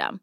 system.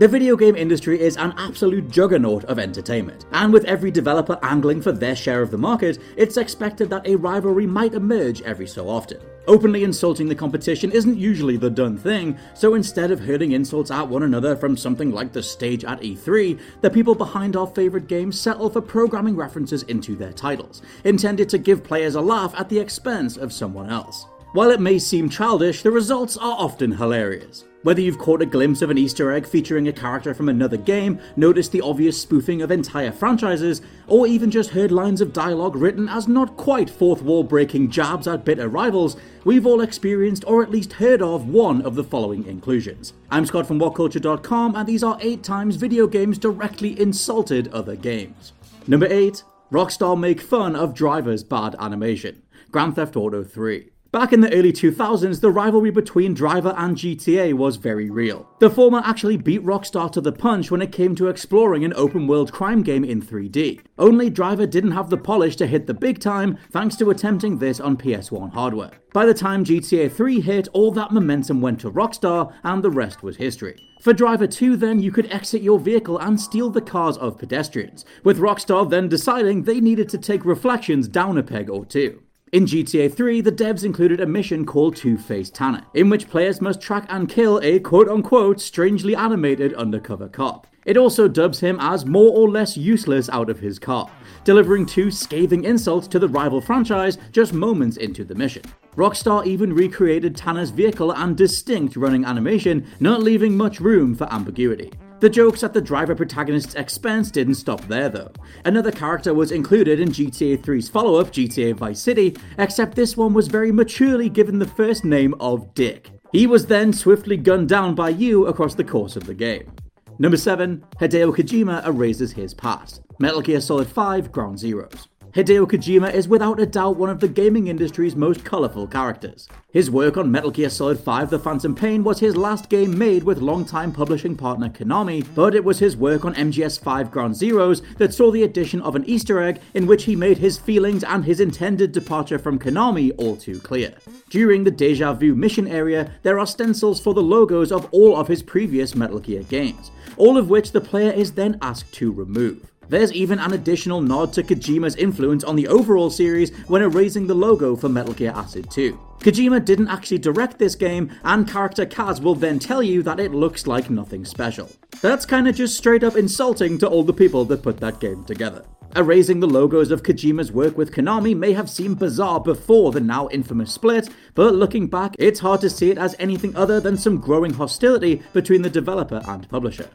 The video game industry is an absolute juggernaut of entertainment, and with every developer angling for their share of the market, it's expected that a rivalry might emerge every so often. Openly insulting the competition isn't usually the done thing, so instead of hurling insults at one another from something like the stage at E3, the people behind our favourite games settle for programming references into their titles, intended to give players a laugh at the expense of someone else. While it may seem childish, the results are often hilarious. Whether you've caught a glimpse of an Easter egg featuring a character from another game, noticed the obvious spoofing of entire franchises, or even just heard lines of dialogue written as not quite fourth wall breaking jabs at bitter rivals, we've all experienced or at least heard of one of the following inclusions. I'm Scott from WhatCulture.com, and these are 8 times video games directly insulted other games. Number 8. Rockstar make fun of Driver's bad animation. Grand Theft Auto 3. Back in the early 2000s, the rivalry between Driver and GTA was very real. The former actually beat Rockstar to the punch when it came to exploring an open world crime game in 3D. Only Driver didn't have the polish to hit the big time thanks to attempting this on PS1 hardware. By the time GTA 3 hit, all that momentum went to Rockstar and the rest was history. For Driver 2, then, you could exit your vehicle and steal the cars of pedestrians, with Rockstar then deciding they needed to take Reflections down a peg or two. In GTA 3, the devs included a mission called Two Face Tanner, in which players must track and kill a quote unquote strangely animated undercover cop. It also dubs him as more or less useless out of his car, delivering two scathing insults to the rival franchise just moments into the mission. Rockstar even recreated Tanner's vehicle and distinct running animation, not leaving much room for ambiguity. The jokes at the driver protagonist's expense didn't stop there though. Another character was included in GTA 3's follow up, GTA Vice City, except this one was very maturely given the first name of Dick. He was then swiftly gunned down by you across the course of the game. Number 7, Hideo Kojima erases his past. Metal Gear Solid 5 Ground Zeroes. Hideo Kojima is without a doubt one of the gaming industry's most colourful characters. His work on Metal Gear Solid 5 The Phantom Pain was his last game made with longtime publishing partner Konami, but it was his work on MGS5 Ground Zeroes that saw the addition of an Easter egg in which he made his feelings and his intended departure from Konami all too clear. During the Deja Vu mission area, there are stencils for the logos of all of his previous Metal Gear games, all of which the player is then asked to remove. There's even an additional nod to Kojima's influence on the overall series when erasing the logo for Metal Gear Acid 2. Kojima didn't actually direct this game, and character Kaz will then tell you that it looks like nothing special. That's kinda just straight up insulting to all the people that put that game together. Erasing the logos of Kojima's work with Konami may have seemed bizarre before the now infamous split, but looking back, it's hard to see it as anything other than some growing hostility between the developer and publisher.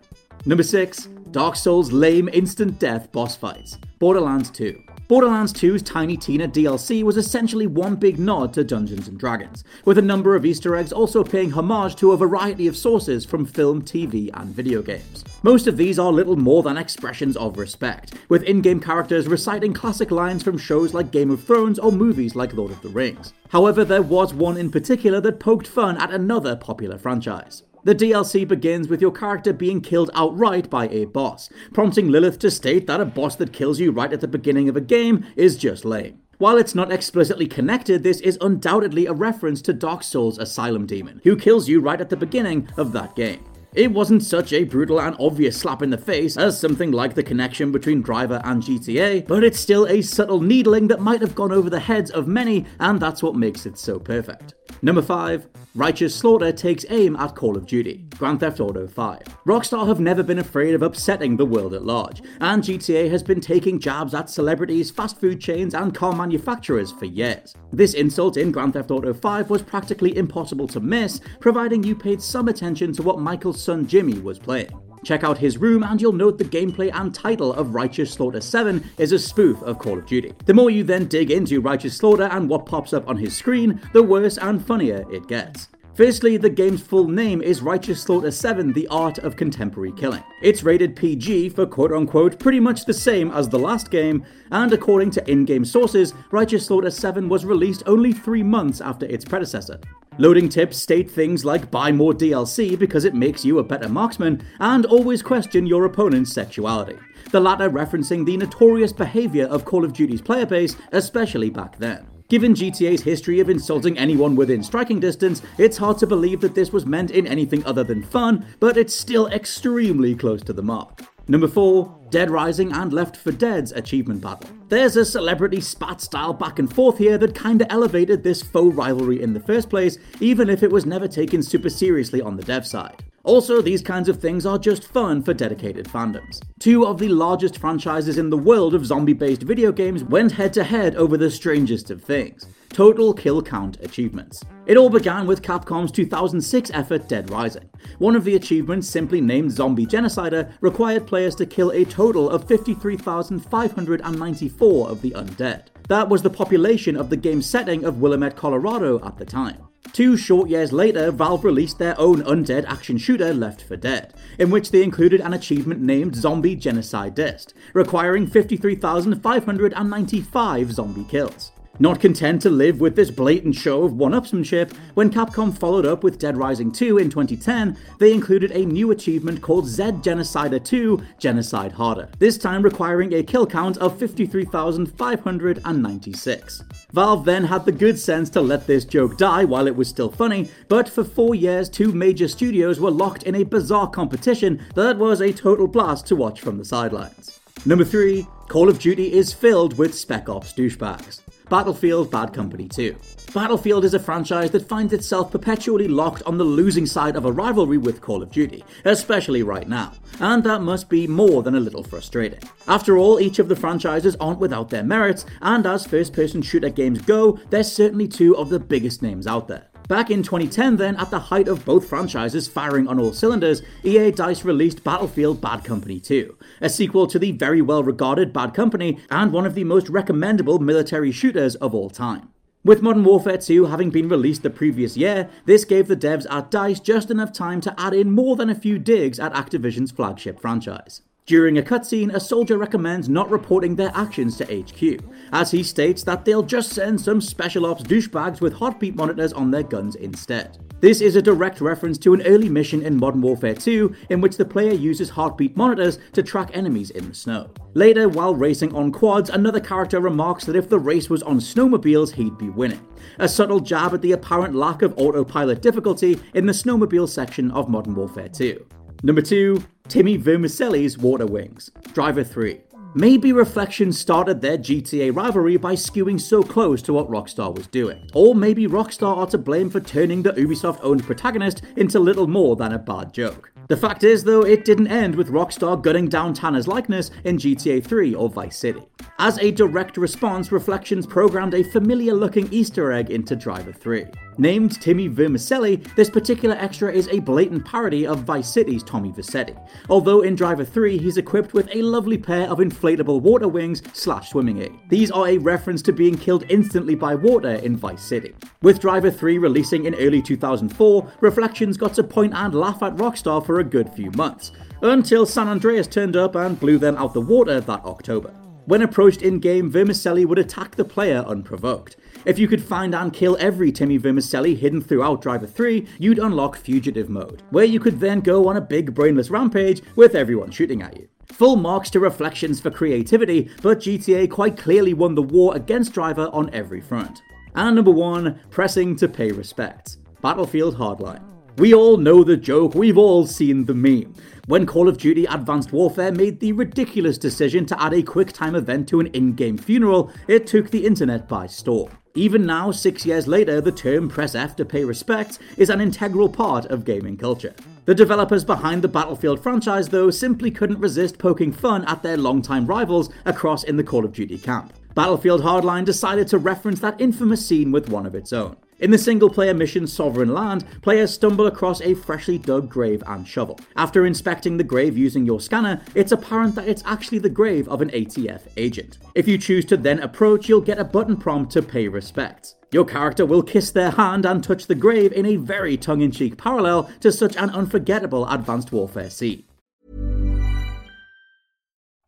Number 6. Dark Souls lame instant death boss fights. Borderlands 2. Borderlands 2's Tiny Tina DLC was essentially one big nod to Dungeons and Dragons, with a number of Easter eggs also paying homage to a variety of sources from film, TV, and video games. Most of these are little more than expressions of respect, with in game characters reciting classic lines from shows like Game of Thrones or movies like Lord of the Rings. However, there was one in particular that poked fun at another popular franchise. The DLC begins with your character being killed outright by a boss, prompting Lilith to state that a boss that kills you right at the beginning of a game is just lame. While it's not explicitly connected, this is undoubtedly a reference to Dark Souls' Asylum Demon, who kills you right at the beginning of that game. It wasn't such a brutal and obvious slap in the face as something like the connection between Driver and GTA, but it's still a subtle needling that might have gone over the heads of many, and that's what makes it so perfect. Number 5. Righteous Slaughter takes aim at Call of Duty, Grand Theft Auto 5. Rockstar have never been afraid of upsetting the world at large, and GTA has been taking jabs at celebrities, fast food chains, and car manufacturers for years. This insult in Grand Theft Auto 5 was practically impossible to miss, providing you paid some attention to what Michael's son Jimmy was playing. Check out his room and you'll note the gameplay and title of Righteous Slaughter 7 is a spoof of Call of Duty. The more you then dig into Righteous Slaughter and what pops up on his screen, the worse and funnier it gets. Firstly, the game's full name is Righteous Slaughter 7 The Art of Contemporary Killing. It's rated PG for quote unquote pretty much the same as the last game, and according to in game sources, Righteous Slaughter 7 was released only three months after its predecessor. Loading tips state things like buy more DLC because it makes you a better marksman, and always question your opponent's sexuality. The latter referencing the notorious behaviour of Call of Duty's player base, especially back then. Given GTA's history of insulting anyone within striking distance, it's hard to believe that this was meant in anything other than fun, but it's still extremely close to the mark. Number 4, Dead Rising and Left 4 Dead's achievement battle. There's a celebrity spat style back and forth here that kinda elevated this faux rivalry in the first place, even if it was never taken super seriously on the dev side. Also, these kinds of things are just fun for dedicated fandoms. Two of the largest franchises in the world of zombie based video games went head to head over the strangest of things total kill count achievements. It all began with Capcom's 2006 effort Dead Rising. One of the achievements, simply named Zombie Genocider, required players to kill a total of 53,594 of the undead. That was the population of the game's setting of Willamette, Colorado at the time. Two short years later, Valve released their own undead action shooter, Left 4 Dead, in which they included an achievement named Zombie Genocidist, requiring 53,595 zombie kills. Not content to live with this blatant show of one upsmanship, when Capcom followed up with Dead Rising 2 in 2010, they included a new achievement called Z Genocider 2 Genocide Harder, this time requiring a kill count of 53,596. Valve then had the good sense to let this joke die while it was still funny, but for four years, two major studios were locked in a bizarre competition that was a total blast to watch from the sidelines. Number 3, Call of Duty is filled with Spec Ops douchebags. Battlefield Bad Company 2. Battlefield is a franchise that finds itself perpetually locked on the losing side of a rivalry with Call of Duty, especially right now, and that must be more than a little frustrating. After all, each of the franchises aren't without their merits, and as first person shooter games go, they're certainly two of the biggest names out there. Back in 2010, then, at the height of both franchises firing on all cylinders, EA Dice released Battlefield Bad Company 2, a sequel to the very well regarded Bad Company and one of the most recommendable military shooters of all time. With Modern Warfare 2 having been released the previous year, this gave the devs at DICE just enough time to add in more than a few digs at Activision's flagship franchise. During a cutscene, a soldier recommends not reporting their actions to HQ, as he states that they'll just send some special ops douchebags with heartbeat monitors on their guns instead. This is a direct reference to an early mission in Modern Warfare 2 in which the player uses heartbeat monitors to track enemies in the snow. Later, while racing on quads, another character remarks that if the race was on snowmobiles, he'd be winning. A subtle jab at the apparent lack of autopilot difficulty in the snowmobile section of Modern Warfare 2. Number 2, Timmy Vermicelli's Water Wings, Driver 3. Maybe Reflections started their GTA rivalry by skewing so close to what Rockstar was doing. Or maybe Rockstar are to blame for turning the Ubisoft owned protagonist into little more than a bad joke. The fact is, though, it didn't end with Rockstar gunning down Tanner's likeness in GTA 3 or Vice City. As a direct response, Reflections programmed a familiar looking Easter egg into Driver 3. Named Timmy Vermicelli, this particular extra is a blatant parody of Vice City's Tommy Vercetti, although in Driver 3 he's equipped with a lovely pair of inflatable water wings slash swimming aid. These are a reference to being killed instantly by water in Vice City. With Driver 3 releasing in early 2004, Reflections got to point and laugh at Rockstar for a good few months, until San Andreas turned up and blew them out the water that October. When approached in game, Vermicelli would attack the player unprovoked. If you could find and kill every Timmy Vermicelli hidden throughout Driver 3, you'd unlock Fugitive Mode, where you could then go on a big brainless rampage with everyone shooting at you. Full marks to Reflections for creativity, but GTA quite clearly won the war against Driver on every front. And number 1, pressing to pay respect. Battlefield Hardline. We all know the joke, we've all seen the meme. When Call of Duty Advanced Warfare made the ridiculous decision to add a QuickTime event to an in game funeral, it took the internet by storm. Even now, six years later, the term press F to pay respect is an integral part of gaming culture. The developers behind the Battlefield franchise, though, simply couldn't resist poking fun at their longtime rivals across in the Call of Duty camp. Battlefield Hardline decided to reference that infamous scene with one of its own. In the single player mission Sovereign Land, players stumble across a freshly dug grave and shovel. After inspecting the grave using your scanner, it's apparent that it's actually the grave of an ATF agent. If you choose to then approach, you'll get a button prompt to pay respects. Your character will kiss their hand and touch the grave in a very tongue in cheek parallel to such an unforgettable Advanced Warfare scene.